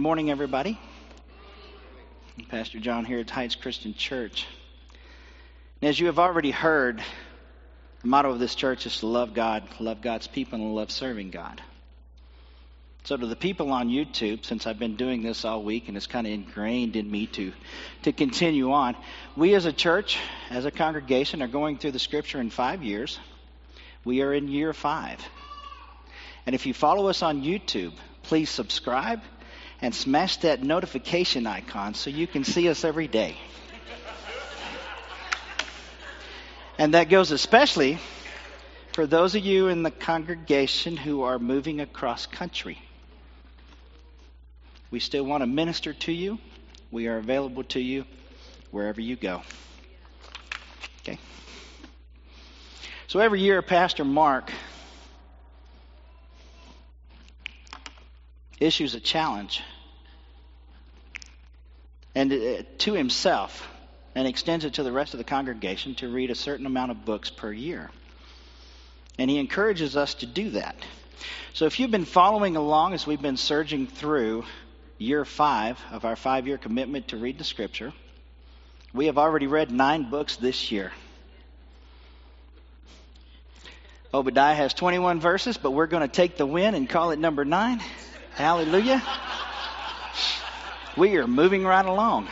Good morning, everybody. Pastor John here at Heights Christian Church. And as you have already heard, the motto of this church is to love God, love God's people, and love serving God. So, to the people on YouTube, since I've been doing this all week and it's kind of ingrained in me to, to continue on, we as a church, as a congregation, are going through the scripture in five years. We are in year five. And if you follow us on YouTube, please subscribe and smash that notification icon so you can see us every day. And that goes especially for those of you in the congregation who are moving across country. We still want to minister to you. We are available to you wherever you go. Okay. So every year, Pastor Mark issues a challenge and uh, to himself and extends it to the rest of the congregation to read a certain amount of books per year. And he encourages us to do that. So if you've been following along as we've been surging through year five of our five year commitment to read the scripture, we have already read nine books this year. Obadiah has 21 verses, but we're going to take the win and call it number nine. Hallelujah. We are moving right along.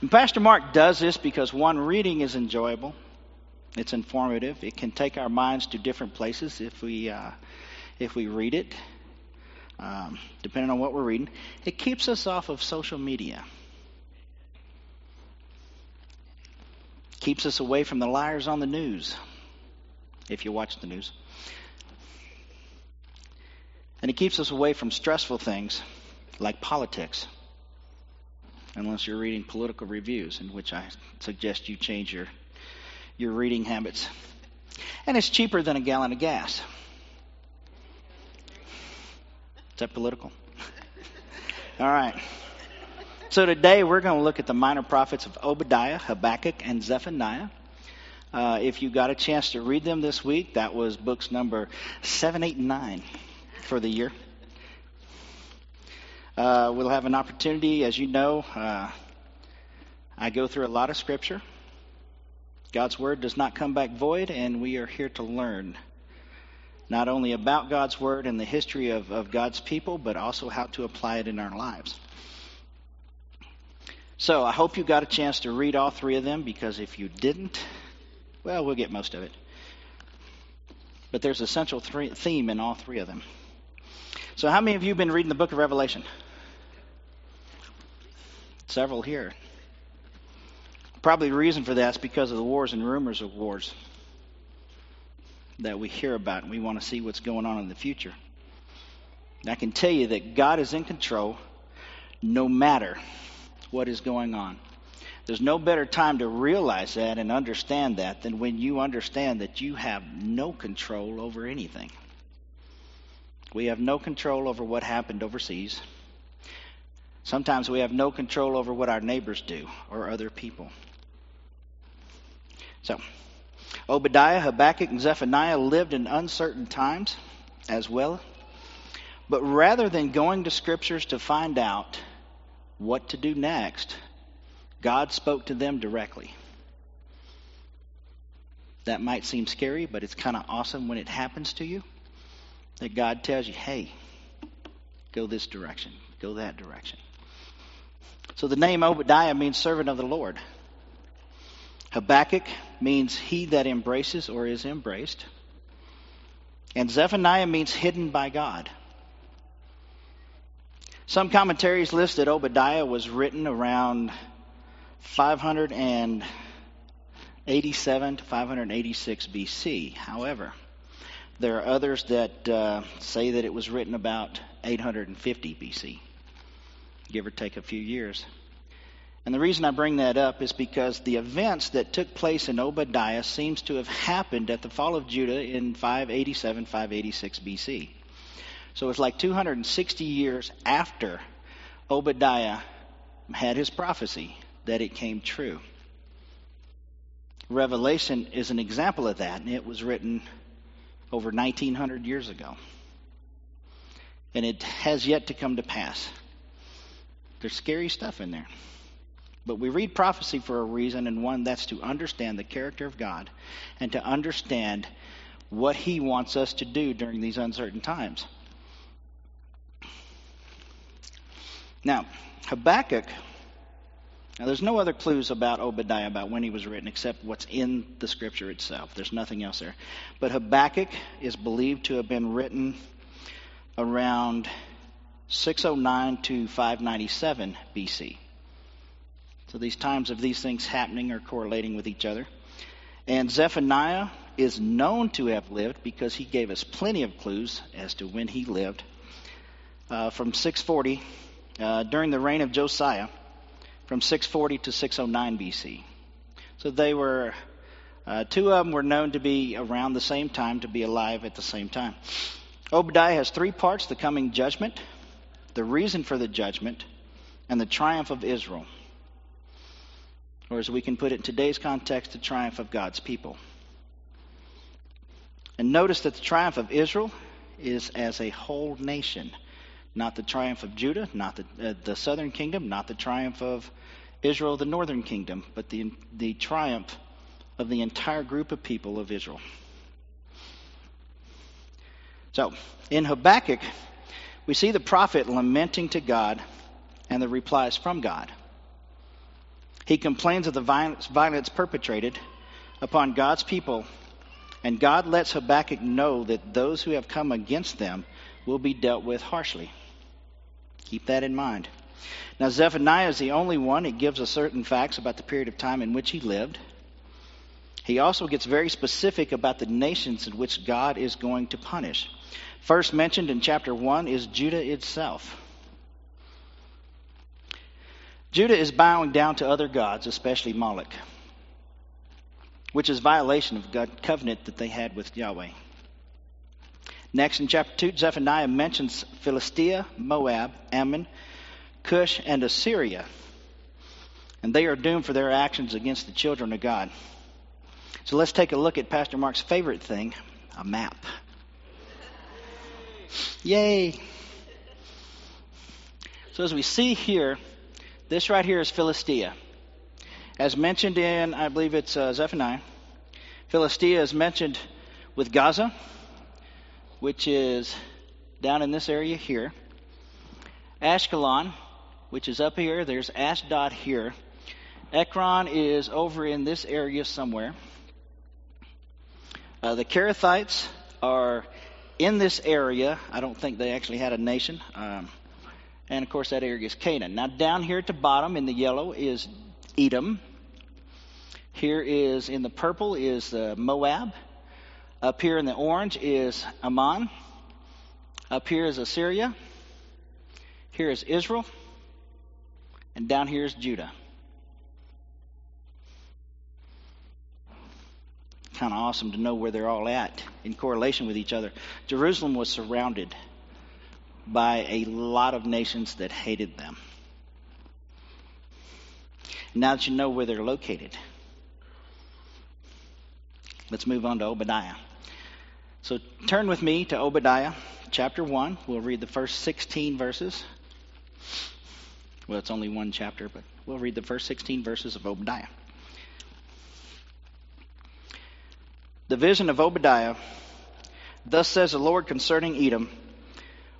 And Pastor Mark does this because one, reading is enjoyable. It's informative. It can take our minds to different places if we uh, if we read it. Um, depending on what we're reading, it keeps us off of social media. Keeps us away from the liars on the news. If you watch the news. And it keeps us away from stressful things like politics, unless you're reading political reviews, in which I suggest you change your, your reading habits. And it's cheaper than a gallon of gas. Is that political? All right. So today we're going to look at the minor prophets of Obadiah, Habakkuk, and Zephaniah. Uh, if you got a chance to read them this week, that was books number 7, 8, and 9 for the year. Uh, we'll have an opportunity, as you know, uh, I go through a lot of scripture. God's word does not come back void, and we are here to learn not only about God's word and the history of, of God's people, but also how to apply it in our lives. So I hope you got a chance to read all three of them because if you didn't, well, we'll get most of it. But there's a central theme in all three of them. So, how many of you have been reading the book of Revelation? Several here. Probably the reason for that is because of the wars and rumors of wars that we hear about, and we want to see what's going on in the future. And I can tell you that God is in control no matter what is going on. There's no better time to realize that and understand that than when you understand that you have no control over anything. We have no control over what happened overseas. Sometimes we have no control over what our neighbors do or other people. So, Obadiah, Habakkuk, and Zephaniah lived in uncertain times as well. But rather than going to scriptures to find out what to do next, God spoke to them directly. That might seem scary, but it's kind of awesome when it happens to you that God tells you, hey, go this direction, go that direction. So the name Obadiah means servant of the Lord. Habakkuk means he that embraces or is embraced. And Zephaniah means hidden by God. Some commentaries list that Obadiah was written around 587 to 586 BC. However, there are others that uh, say that it was written about 850 BC, give or take a few years. And the reason I bring that up is because the events that took place in Obadiah seems to have happened at the fall of Judah in 587, 586 BC. So it's like 260 years after Obadiah had his prophecy that it came true. Revelation is an example of that, and it was written over 1900 years ago. And it has yet to come to pass. There's scary stuff in there. But we read prophecy for a reason, and one that's to understand the character of God and to understand what He wants us to do during these uncertain times. Now, Habakkuk, now there's no other clues about Obadiah about when he was written except what's in the scripture itself. There's nothing else there. But Habakkuk is believed to have been written around 609 to 597 BC. So these times of these things happening are correlating with each other. And Zephaniah is known to have lived because he gave us plenty of clues as to when he lived. Uh, from 640, uh, during the reign of Josiah, from 640 to 609 BC. So they were, uh, two of them were known to be around the same time, to be alive at the same time. Obadiah has three parts the coming judgment, the reason for the judgment, and the triumph of Israel. Or as we can put it in today's context, the triumph of God's people. And notice that the triumph of Israel is as a whole nation, not the triumph of Judah, not the, uh, the southern kingdom, not the triumph of Israel, the northern kingdom, but the, the triumph of the entire group of people of Israel. So, in Habakkuk, we see the prophet lamenting to God and the replies from God. He complains of the violence, violence perpetrated upon God's people, and God lets Habakkuk know that those who have come against them will be dealt with harshly. Keep that in mind. Now, Zephaniah is the only one. It gives us certain facts about the period of time in which he lived. He also gets very specific about the nations in which God is going to punish. First mentioned in chapter 1 is Judah itself. Judah is bowing down to other gods, especially Moloch, which is violation of God's covenant that they had with Yahweh. Next, in chapter 2, Zephaniah mentions Philistia, Moab, Ammon, Cush, and Assyria. And they are doomed for their actions against the children of God. So let's take a look at Pastor Mark's favorite thing a map. Yay! So, as we see here, this right here is Philistia. As mentioned in, I believe it's uh, Zephaniah, Philistia is mentioned with Gaza, which is down in this area here. Ashkelon, which is up here. There's Ashdod here. Ekron is over in this area somewhere. Uh, the Kerethites are in this area, I don't think they actually had a nation. Um, and of course, that area is Canaan. Now, down here at the bottom in the yellow is Edom. Here is in the purple is uh, Moab. Up here in the orange is Ammon. Up here is Assyria. Here is Israel. And down here is Judah. kind of awesome to know where they're all at in correlation with each other. Jerusalem was surrounded by a lot of nations that hated them. Now that you know where they're located, let's move on to Obadiah. So turn with me to Obadiah chapter 1. We'll read the first 16 verses. Well, it's only one chapter, but we'll read the first 16 verses of Obadiah. The vision of Obadiah. Thus says the Lord concerning Edom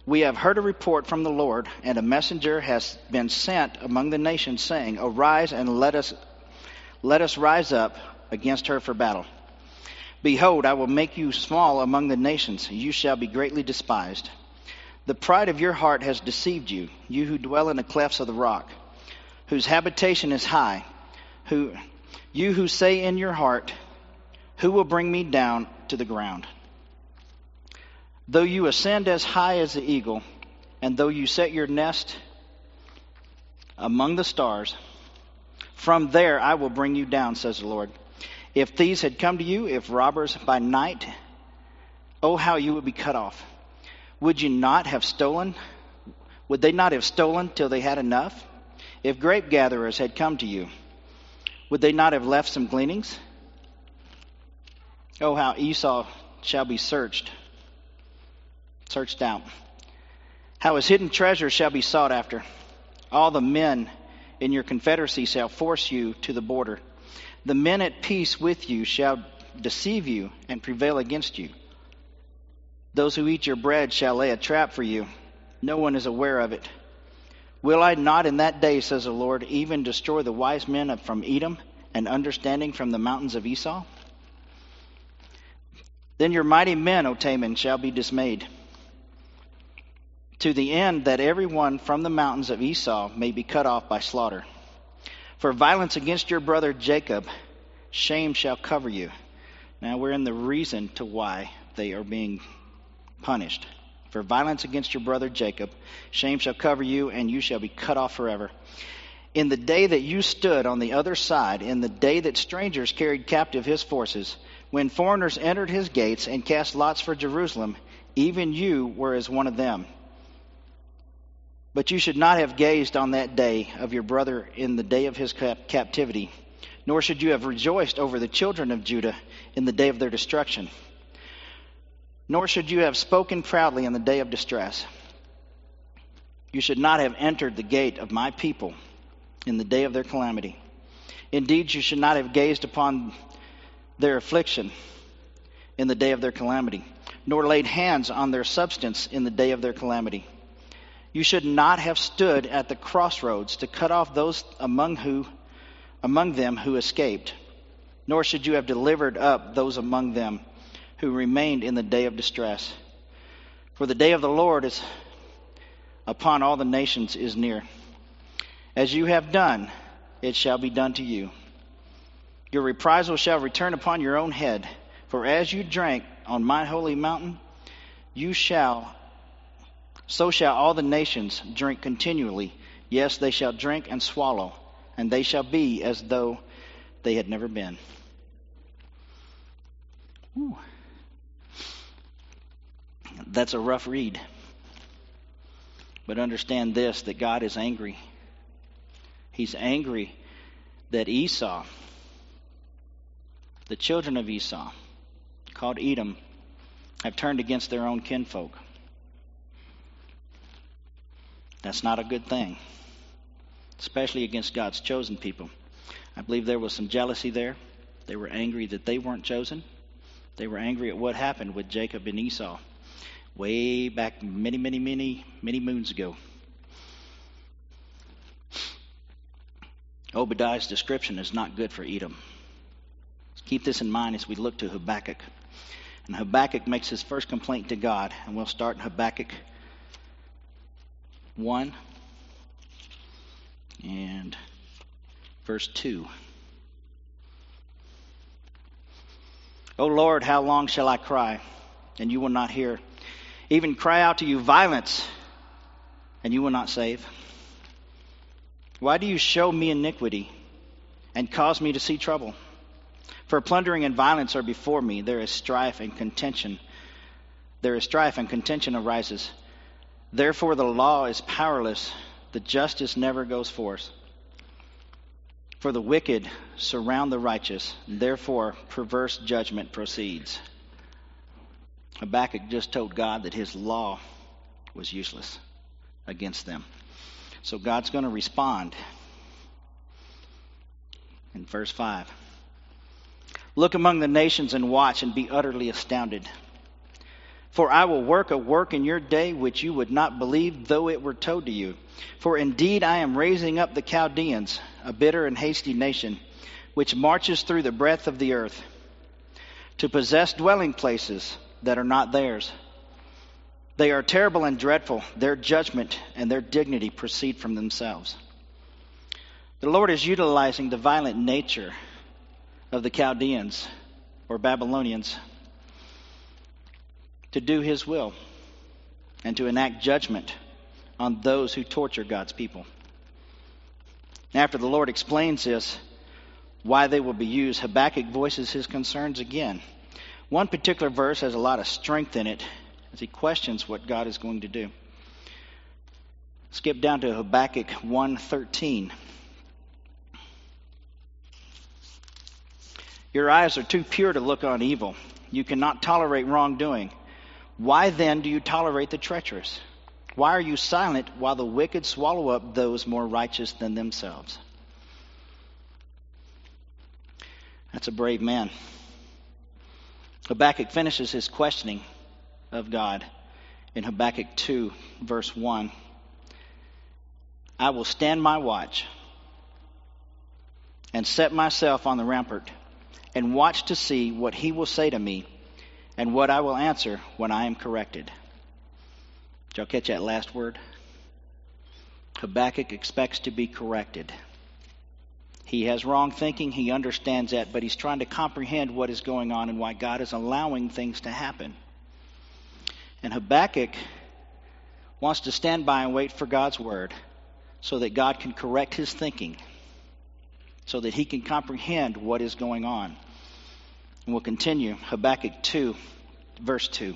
We have heard a report from the Lord, and a messenger has been sent among the nations, saying, Arise and let us, let us rise up against her for battle. Behold, I will make you small among the nations, you shall be greatly despised. The pride of your heart has deceived you, you who dwell in the clefts of the rock, whose habitation is high, who, you who say in your heart, who will bring me down to the ground? Though you ascend as high as the eagle, and though you set your nest among the stars, from there I will bring you down, says the Lord. If thieves had come to you, if robbers by night, oh, how you would be cut off. Would you not have stolen? Would they not have stolen till they had enough? If grape gatherers had come to you, would they not have left some gleanings? Oh, how Esau shall be searched, searched out. how his hidden treasure shall be sought after. All the men in your confederacy shall force you to the border. The men at peace with you shall deceive you and prevail against you. Those who eat your bread shall lay a trap for you. No one is aware of it. Will I not in that day, says the Lord, even destroy the wise men from Edom and understanding from the mountains of Esau? Then your mighty men, O Teman, shall be dismayed to the end that everyone from the mountains of Esau may be cut off by slaughter. For violence against your brother Jacob, shame shall cover you. Now we're in the reason to why they are being punished. For violence against your brother Jacob, shame shall cover you, and you shall be cut off forever. In the day that you stood on the other side, in the day that strangers carried captive his forces, when foreigners entered his gates and cast lots for Jerusalem, even you were as one of them. But you should not have gazed on that day of your brother in the day of his cap- captivity, nor should you have rejoiced over the children of Judah in the day of their destruction. Nor should you have spoken proudly in the day of distress. You should not have entered the gate of my people in the day of their calamity. Indeed, you should not have gazed upon their affliction in the day of their calamity, nor laid hands on their substance in the day of their calamity. You should not have stood at the crossroads to cut off those among who among them who escaped, nor should you have delivered up those among them who remained in the day of distress. For the day of the Lord is upon all the nations is near. As you have done, it shall be done to you. Your reprisal shall return upon your own head, for as you drank on my holy mountain, you shall so shall all the nations drink continually. Yes, they shall drink and swallow, and they shall be as though they had never been. Ooh. That's a rough read. But understand this that God is angry. He's angry that Esau, the children of Esau, called Edom, have turned against their own kinfolk. That's not a good thing, especially against God's chosen people. I believe there was some jealousy there. They were angry that they weren't chosen. They were angry at what happened with Jacob and Esau way back many, many, many, many moons ago. Obadiah's description is not good for Edom. Keep this in mind as we look to Habakkuk. And Habakkuk makes his first complaint to God, and we'll start in Habakkuk 1 and verse 2. O Lord, how long shall I cry, and you will not hear? Even cry out to you violence, and you will not save? Why do you show me iniquity and cause me to see trouble? For plundering and violence are before me. There is strife and contention. There is strife and contention arises. Therefore, the law is powerless, the justice never goes forth. For the wicked surround the righteous, therefore, perverse judgment proceeds. Habakkuk just told God that his law was useless against them. So God's going to respond in verse 5. Look among the nations and watch and be utterly astounded. For I will work a work in your day which you would not believe, though it were told to you. For indeed I am raising up the Chaldeans, a bitter and hasty nation, which marches through the breadth of the earth, to possess dwelling places that are not theirs. They are terrible and dreadful. Their judgment and their dignity proceed from themselves. The Lord is utilizing the violent nature of the Chaldeans or Babylonians to do his will and to enact judgment on those who torture God's people. After the Lord explains this, why they will be used, Habakkuk voices his concerns again. One particular verse has a lot of strength in it as he questions what God is going to do. Skip down to Habakkuk 1:13. Your eyes are too pure to look on evil. You cannot tolerate wrongdoing. Why then do you tolerate the treacherous? Why are you silent while the wicked swallow up those more righteous than themselves? That's a brave man. Habakkuk finishes his questioning of God in Habakkuk 2, verse 1. I will stand my watch and set myself on the rampart and watch to see what he will say to me and what I will answer when I am corrected. Did y'all catch that last word? Habakkuk expects to be corrected. He has wrong thinking, he understands that, but he's trying to comprehend what is going on and why God is allowing things to happen. And Habakkuk wants to stand by and wait for God's word so that God can correct his thinking, so that he can comprehend what is going on. And we'll continue. Habakkuk 2, verse 2.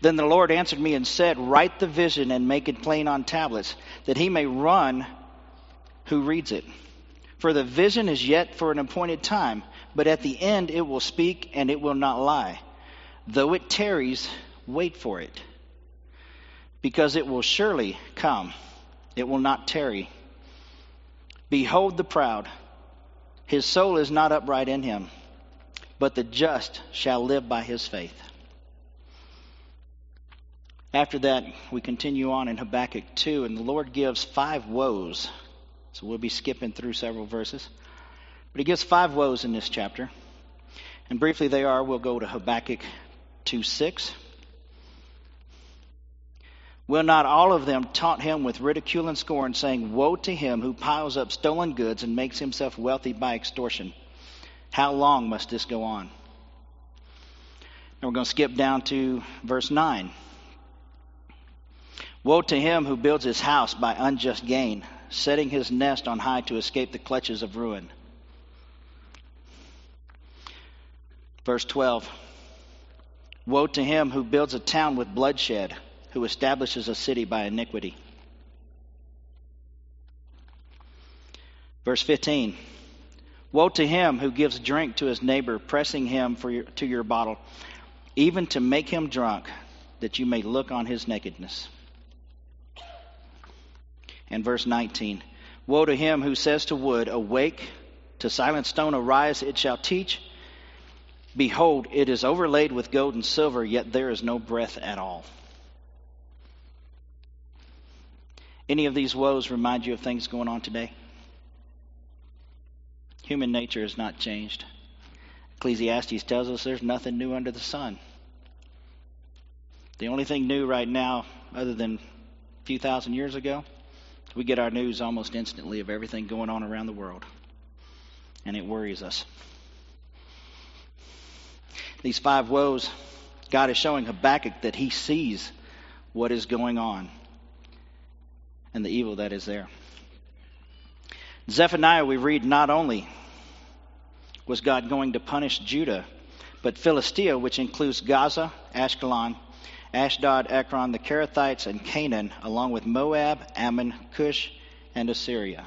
Then the Lord answered me and said, Write the vision and make it plain on tablets, that he may run who reads it. For the vision is yet for an appointed time, but at the end it will speak and it will not lie. Though it tarries, wait for it, because it will surely come. It will not tarry. Behold the proud. His soul is not upright in him, but the just shall live by his faith. After that, we continue on in Habakkuk 2, and the Lord gives five woes. So we'll be skipping through several verses. But he gives five woes in this chapter. And briefly they are, we'll go to Habakkuk 2 6. Will not all of them taunt him with ridicule and scorn, saying, Woe to him who piles up stolen goods and makes himself wealthy by extortion? How long must this go on? Now we're going to skip down to verse 9. Woe to him who builds his house by unjust gain, setting his nest on high to escape the clutches of ruin. Verse 12 Woe to him who builds a town with bloodshed, who establishes a city by iniquity. Verse 15 Woe to him who gives drink to his neighbor, pressing him your, to your bottle, even to make him drunk, that you may look on his nakedness and verse 19. Woe to him who says to wood, Awake, to silent stone, arise, it shall teach. Behold, it is overlaid with gold and silver, yet there is no breath at all. Any of these woes remind you of things going on today? Human nature has not changed. Ecclesiastes tells us there's nothing new under the sun. The only thing new right now, other than a few thousand years ago, we get our news almost instantly of everything going on around the world, and it worries us. These five woes, God is showing Habakkuk that he sees what is going on and the evil that is there. Zephaniah, we read, not only was God going to punish Judah, but Philistia, which includes Gaza, Ashkelon, Ashdod, Ekron, the Cherethites, and Canaan, along with Moab, Ammon, Cush, and Assyria.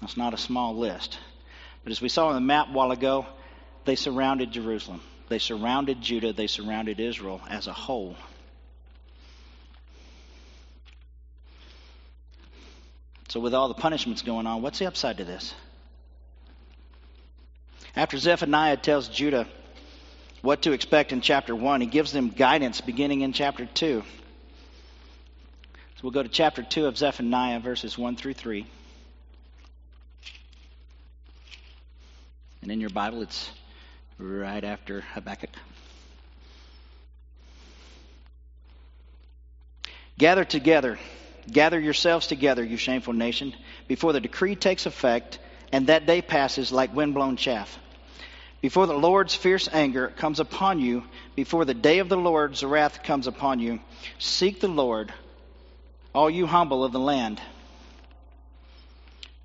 That's not a small list. But as we saw on the map a while ago, they surrounded Jerusalem. They surrounded Judah. They surrounded Israel as a whole. So, with all the punishments going on, what's the upside to this? After Zephaniah tells Judah what to expect in chapter 1. He gives them guidance beginning in chapter 2. So we'll go to chapter 2 of Zephaniah, verses 1 through 3. And in your Bible, it's right after Habakkuk. Gather together, gather yourselves together, you shameful nation, before the decree takes effect and that day passes like windblown chaff before the Lord's fierce anger comes upon you, before the day of the Lord's wrath comes upon you, seek the Lord, all you humble of the land.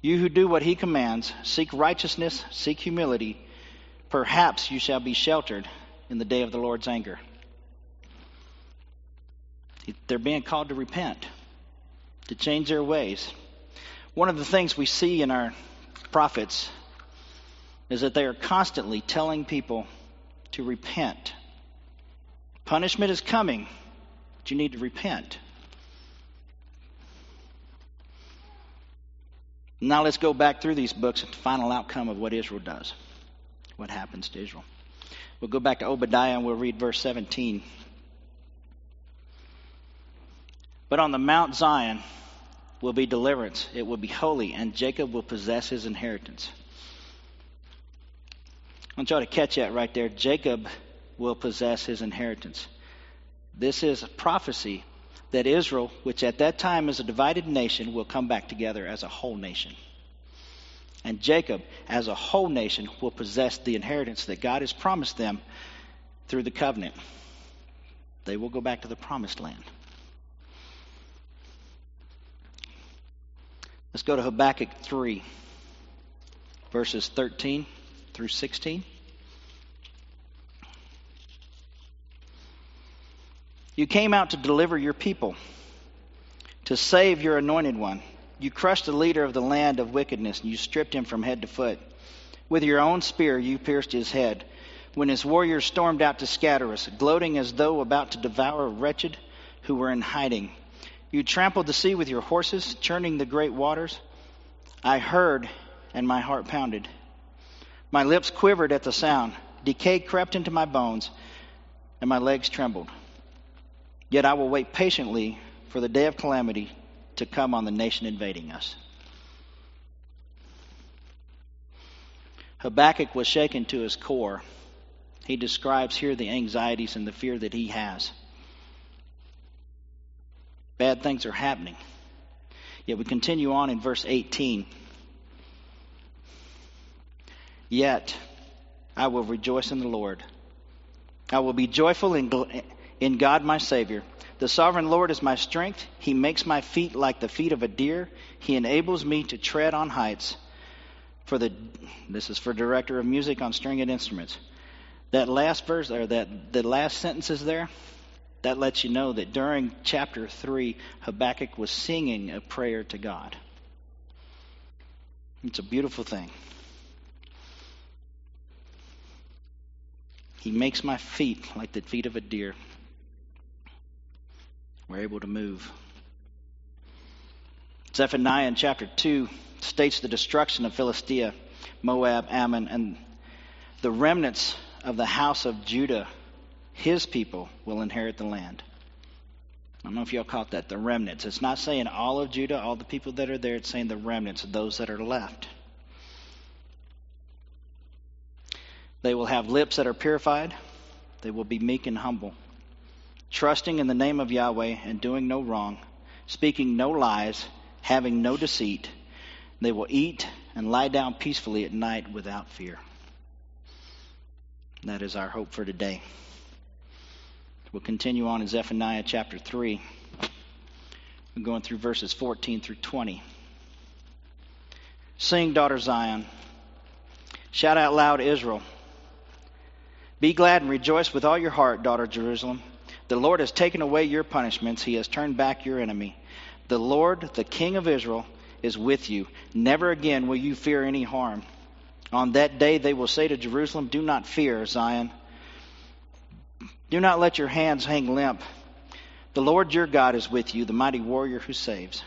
You who do what he commands, seek righteousness, seek humility, perhaps you shall be sheltered in the day of the Lord's anger. They're being called to repent, to change their ways. One of the things we see in our prophets is that they are constantly telling people to repent. Punishment is coming, But you need to repent. Now let's go back through these books and the final outcome of what Israel does. What happens to Israel. We'll go back to Obadiah and we'll read verse 17. But on the Mount Zion will be deliverance, it will be holy, and Jacob will possess his inheritance. I want y'all to catch that right there. Jacob will possess his inheritance. This is a prophecy that Israel, which at that time is a divided nation, will come back together as a whole nation. And Jacob, as a whole nation, will possess the inheritance that God has promised them through the covenant. They will go back to the promised land. Let's go to Habakkuk 3, verses 13 through 16. You came out to deliver your people, to save your anointed one. You crushed the leader of the land of wickedness, and you stripped him from head to foot. With your own spear, you pierced his head. When his warriors stormed out to scatter us, gloating as though about to devour wretched who were in hiding. You trampled the sea with your horses, churning the great waters. I heard, and my heart pounded. My lips quivered at the sound. Decay crept into my bones, and my legs trembled. Yet I will wait patiently for the day of calamity to come on the nation invading us. Habakkuk was shaken to his core. He describes here the anxieties and the fear that he has. Bad things are happening. Yet we continue on in verse 18. Yet I will rejoice in the Lord. I will be joyful in, in God my Savior. The sovereign Lord is my strength. He makes my feet like the feet of a deer. He enables me to tread on heights. For the this is for director of music on stringed instruments. That last verse or that the last sentences there, that lets you know that during chapter 3, Habakkuk was singing a prayer to God. It's a beautiful thing. He makes my feet like the feet of a deer. We're able to move. Zephaniah in chapter 2 states the destruction of Philistia, Moab, Ammon, and the remnants of the house of Judah his people will inherit the land. I don't know if y'all caught that, the remnants. It's not saying all of Judah, all the people that are there, it's saying the remnants, those that are left. They will have lips that are purified, they will be meek and humble, trusting in the name of Yahweh and doing no wrong, speaking no lies, having no deceit. They will eat and lie down peacefully at night without fear. That is our hope for today. We'll continue on in Zephaniah chapter 3. We're going through verses 14 through 20. Sing, daughter Zion. Shout out loud, Israel. Be glad and rejoice with all your heart, daughter Jerusalem. The Lord has taken away your punishments, He has turned back your enemy. The Lord, the King of Israel, is with you. Never again will you fear any harm. On that day they will say to Jerusalem, Do not fear, Zion. Do not let your hands hang limp. The Lord your God is with you, the mighty warrior who saves.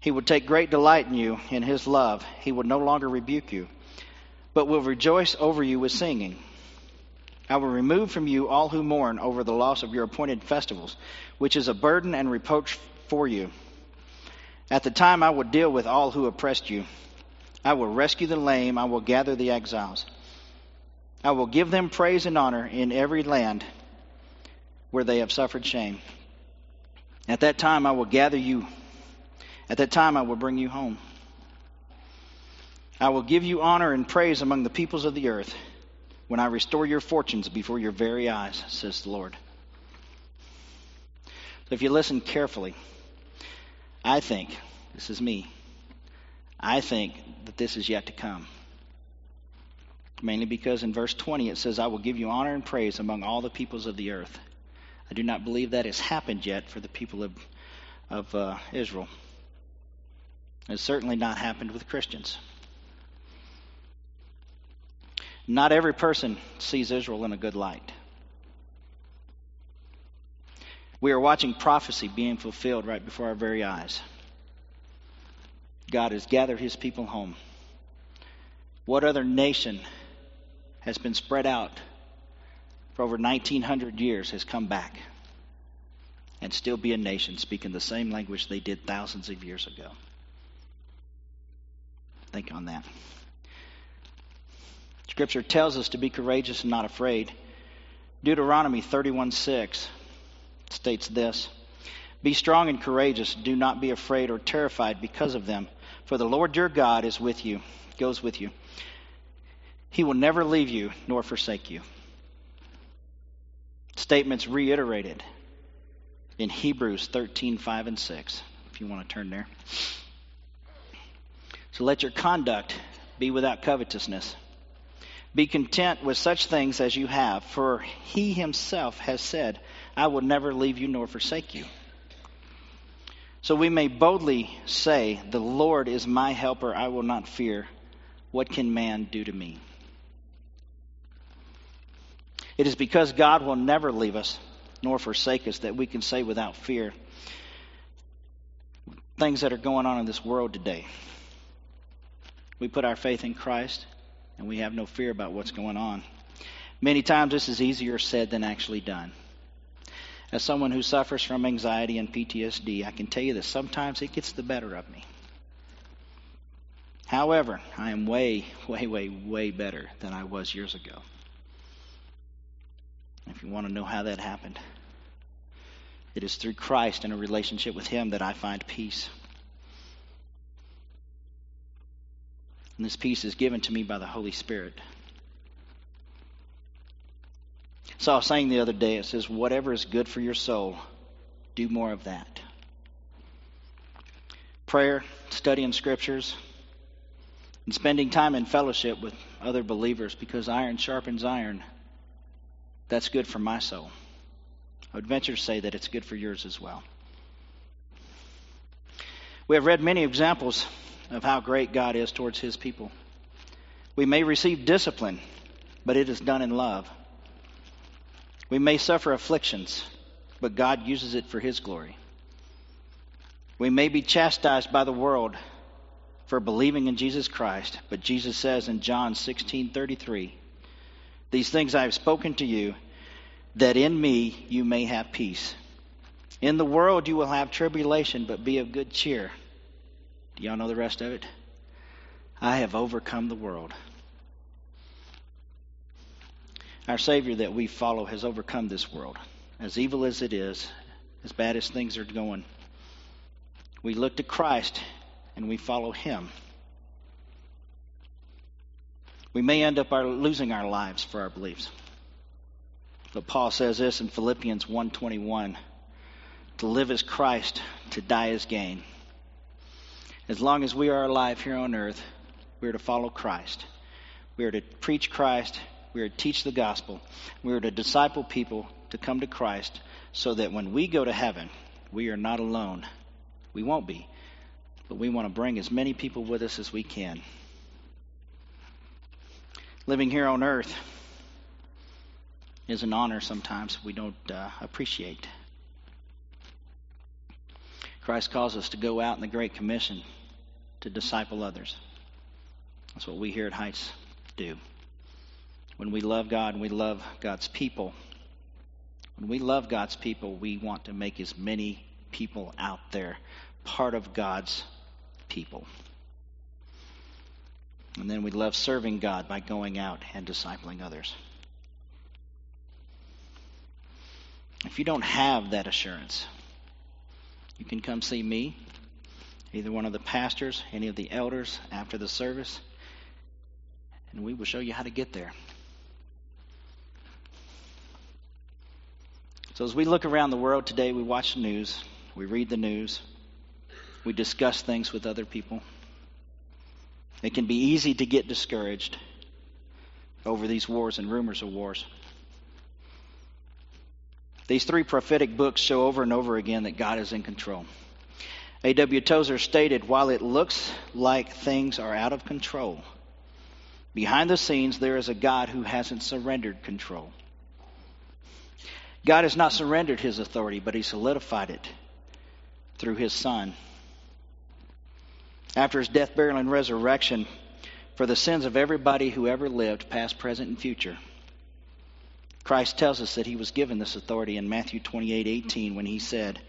He will take great delight in you, in his love. He will no longer rebuke you, but will rejoice over you with singing. I will remove from you all who mourn over the loss of your appointed festivals, which is a burden and reproach for you. At the time I will deal with all who oppressed you. I will rescue the lame. I will gather the exiles. I will give them praise and honor in every land where they have suffered shame. At that time, I will gather you. At that time, I will bring you home. I will give you honor and praise among the peoples of the earth when I restore your fortunes before your very eyes, says the Lord. So if you listen carefully, I think, this is me, I think that this is yet to come. Mainly because in verse 20 it says, I will give you honor and praise among all the peoples of the earth. I do not believe that has happened yet for the people of, of uh, Israel. It's certainly not happened with Christians. Not every person sees Israel in a good light. We are watching prophecy being fulfilled right before our very eyes. God has gathered his people home. What other nation has been spread out for over 1900 years has come back and still be a nation speaking the same language they did thousands of years ago? Think on that. Scripture tells us to be courageous and not afraid. Deuteronomy 31 6 states this Be strong and courageous. Do not be afraid or terrified because of them, for the Lord your God is with you, goes with you. He will never leave you nor forsake you. Statements reiterated in Hebrews 13 5 and 6, if you want to turn there. So let your conduct be without covetousness. Be content with such things as you have, for he himself has said, I will never leave you nor forsake you. So we may boldly say, The Lord is my helper, I will not fear. What can man do to me? It is because God will never leave us nor forsake us that we can say without fear things that are going on in this world today. We put our faith in Christ and we have no fear about what's going on. Many times this is easier said than actually done. As someone who suffers from anxiety and PTSD, I can tell you that sometimes it gets the better of me. However, I am way, way, way, way better than I was years ago. If you want to know how that happened, it is through Christ and a relationship with Him that I find peace. And this peace is given to me by the Holy Spirit. So I was saying the other day, it says, whatever is good for your soul, do more of that. Prayer, studying scriptures, and spending time in fellowship with other believers because iron sharpens iron. That's good for my soul. I would venture to say that it's good for yours as well. We have read many examples of how great God is towards his people. We may receive discipline, but it is done in love. We may suffer afflictions, but God uses it for his glory. We may be chastised by the world for believing in Jesus Christ, but Jesus says in John 16:33, "These things I have spoken to you, that in me you may have peace. In the world you will have tribulation, but be of good cheer." Do y'all know the rest of it? I have overcome the world. Our Savior that we follow has overcome this world. As evil as it is, as bad as things are going, we look to Christ and we follow Him. We may end up our, losing our lives for our beliefs. But Paul says this in Philippians 1:21, to live as Christ, to die as gain. As long as we are alive here on earth, we are to follow Christ. We are to preach Christ. We are to teach the gospel. We are to disciple people to come to Christ so that when we go to heaven, we are not alone. We won't be. But we want to bring as many people with us as we can. Living here on earth is an honor sometimes we don't uh, appreciate. Christ calls us to go out in the Great Commission to disciple others. That's what we here at Heights do. When we love God and we love God's people, when we love God's people, we want to make as many people out there part of God's people. And then we love serving God by going out and discipling others. If you don't have that assurance, you can come see me either one of the pastors, any of the elders after the service, and we will show you how to get there. So, as we look around the world today, we watch the news, we read the news, we discuss things with other people. It can be easy to get discouraged over these wars and rumors of wars. These three prophetic books show over and over again that God is in control. A.W. Tozer stated While it looks like things are out of control, behind the scenes there is a God who hasn't surrendered control. God has not surrendered his authority, but he solidified it through his Son. After his death, burial, and resurrection, for the sins of everybody who ever lived, past, present, and future, Christ tells us that he was given this authority in Matthew 28 18 when he said,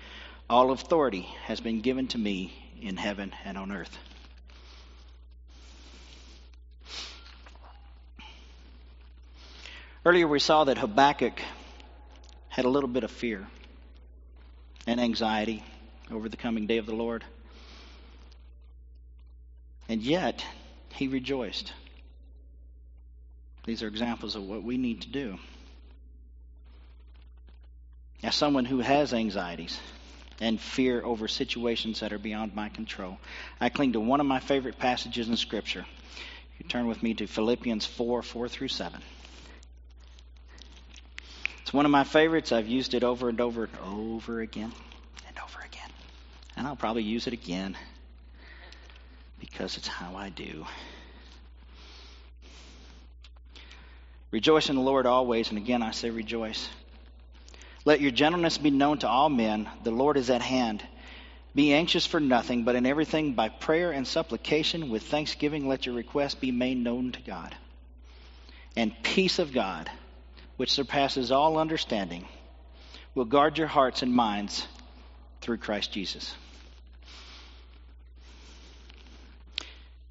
All authority has been given to me in heaven and on earth. Earlier, we saw that Habakkuk had a little bit of fear and anxiety over the coming day of the Lord. And yet, he rejoiced. These are examples of what we need to do. As someone who has anxieties and fear over situations that are beyond my control, I cling to one of my favorite passages in Scripture. You turn with me to Philippians 4 4 through 7. It's one of my favorites. I've used it over and over and over again and over again. And I'll probably use it again because it's how I do. Rejoice in the Lord always, and again I say rejoice. Let your gentleness be known to all men. The Lord is at hand. Be anxious for nothing, but in everything by prayer and supplication with thanksgiving let your requests be made known to God. And peace of God, which surpasses all understanding, will guard your hearts and minds through Christ Jesus.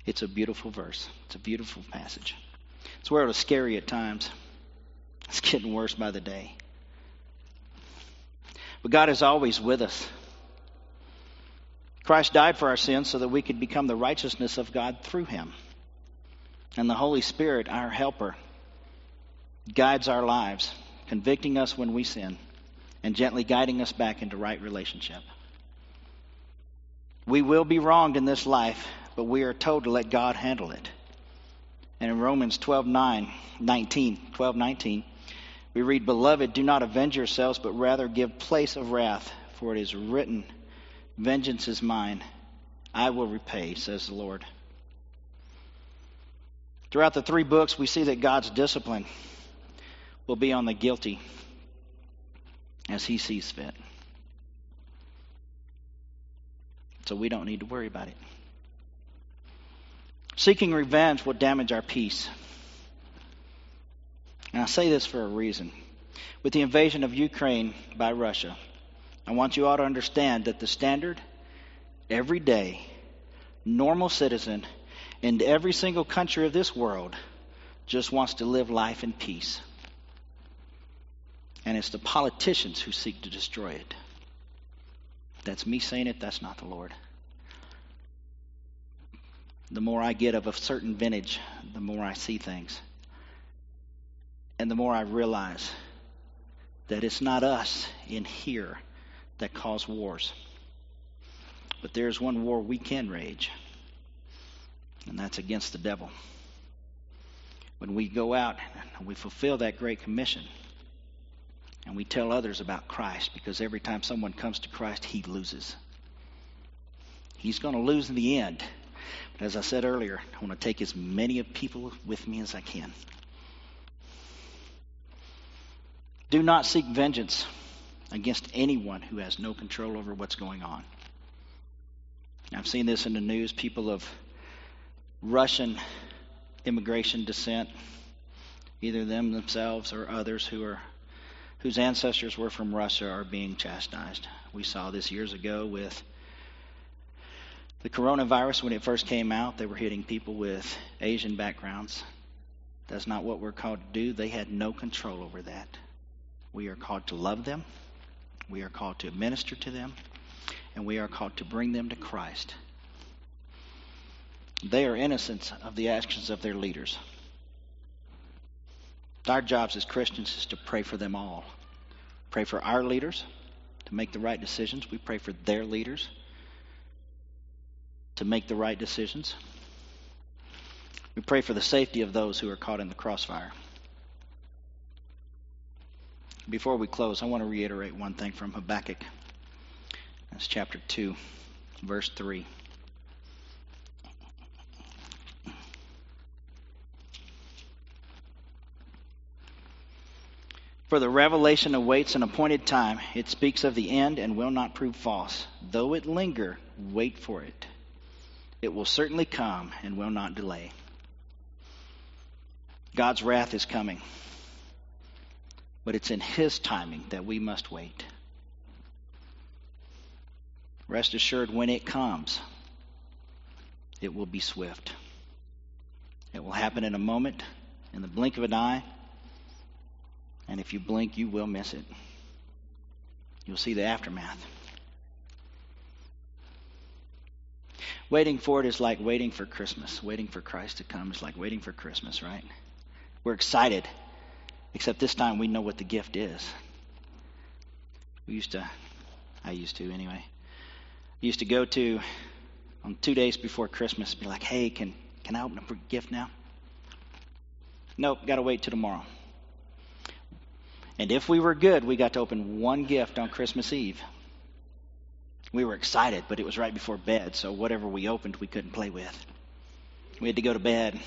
It's a beautiful verse. It's a beautiful passage. It's where it was scary at times. It's getting worse by the day. But God is always with us. Christ died for our sins so that we could become the righteousness of God through him. And the Holy Spirit, our helper, guides our lives, convicting us when we sin and gently guiding us back into right relationship. We will be wronged in this life, but we are told to let God handle it. And in Romans 12 9, 19, 12 19, we read, Beloved, do not avenge yourselves, but rather give place of wrath, for it is written, Vengeance is mine, I will repay, says the Lord. Throughout the three books, we see that God's discipline will be on the guilty as he sees fit. So we don't need to worry about it. Seeking revenge will damage our peace. And I say this for a reason. With the invasion of Ukraine by Russia, I want you all to understand that the standard, everyday, normal citizen in every single country of this world just wants to live life in peace. And it's the politicians who seek to destroy it. That's me saying it, that's not the Lord the more I get of a certain vintage, the more I see things. And the more I realize that it's not us in here that cause wars. But there's one war we can rage, and that's against the devil. When we go out and we fulfill that great commission, and we tell others about Christ, because every time someone comes to Christ, he loses. He's going to lose in the end. As I said earlier, I want to take as many of people with me as I can. Do not seek vengeance against anyone who has no control over what's going on. I've seen this in the news. People of Russian immigration descent, either them themselves or others who are whose ancestors were from Russia, are being chastised. We saw this years ago with the coronavirus, when it first came out, they were hitting people with Asian backgrounds. That's not what we're called to do. They had no control over that. We are called to love them, we are called to minister to them, and we are called to bring them to Christ. They are innocent of the actions of their leaders. Our jobs as Christians is to pray for them all. Pray for our leaders to make the right decisions. We pray for their leaders to make the right decisions. We pray for the safety of those who are caught in the crossfire. Before we close, I want to reiterate one thing from Habakkuk. That's chapter 2, verse 3. For the revelation awaits an appointed time. It speaks of the end and will not prove false. Though it linger, wait for it. It will certainly come and will not delay. God's wrath is coming, but it's in His timing that we must wait. Rest assured, when it comes, it will be swift. It will happen in a moment, in the blink of an eye, and if you blink, you will miss it. You'll see the aftermath. Waiting for it is like waiting for Christmas. Waiting for Christ to come is like waiting for Christmas, right? We're excited, except this time we know what the gift is. We used to, I used to anyway used to go to on two days before Christmas, be like, hey, can, can I open up a gift now? Nope, got to wait till tomorrow. And if we were good, we got to open one gift on Christmas Eve. We were excited, but it was right before bed, so whatever we opened, we couldn't play with. We had to go to bed.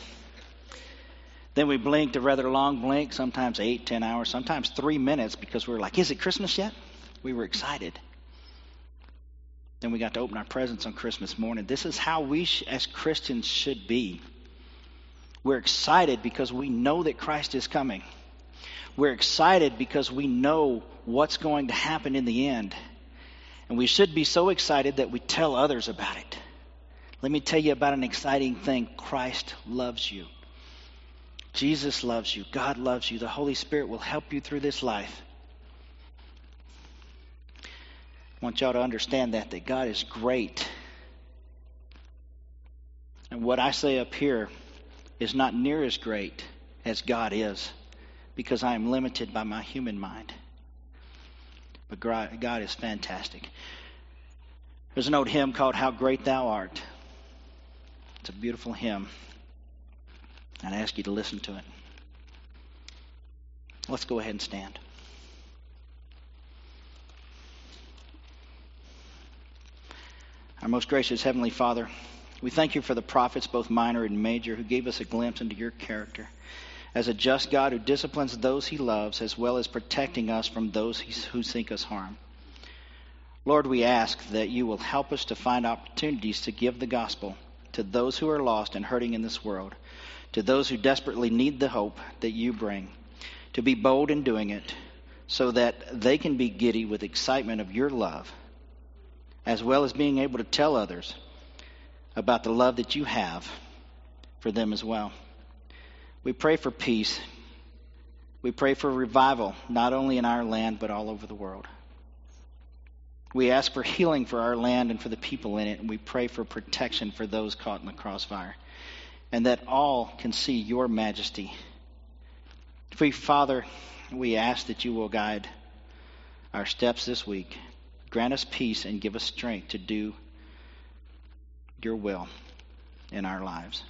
Then we blinked a rather long blink, sometimes eight, ten hours, sometimes three minutes, because we were like, is it Christmas yet? We were excited. Then we got to open our presents on Christmas morning. This is how we, sh- as Christians, should be. We're excited because we know that Christ is coming. We're excited because we know what's going to happen in the end. And we should be so excited that we tell others about it. Let me tell you about an exciting thing Christ loves you. Jesus loves you. God loves you. The Holy Spirit will help you through this life. I want y'all to understand that, that God is great. And what I say up here is not near as great as God is because I am limited by my human mind. But God is fantastic. There's an old hymn called How Great Thou Art. It's a beautiful hymn. And I ask you to listen to it. Let's go ahead and stand. Our most gracious Heavenly Father, we thank you for the prophets, both minor and major, who gave us a glimpse into your character as a just God who disciplines those he loves, as well as protecting us from those who seek us harm. Lord, we ask that you will help us to find opportunities to give the gospel to those who are lost and hurting in this world, to those who desperately need the hope that you bring, to be bold in doing it so that they can be giddy with excitement of your love as well as being able to tell others about the love that you have for them as well. We pray for peace. We pray for revival, not only in our land, but all over the world. We ask for healing for our land and for the people in it, and we pray for protection for those caught in the crossfire, and that all can see your majesty. Free Father, we ask that you will guide our steps this week. Grant us peace and give us strength to do your will in our lives.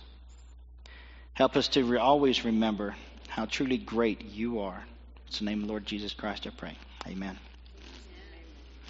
Help us to re- always remember how truly great you are. It's the name of the Lord Jesus Christ I pray. Amen.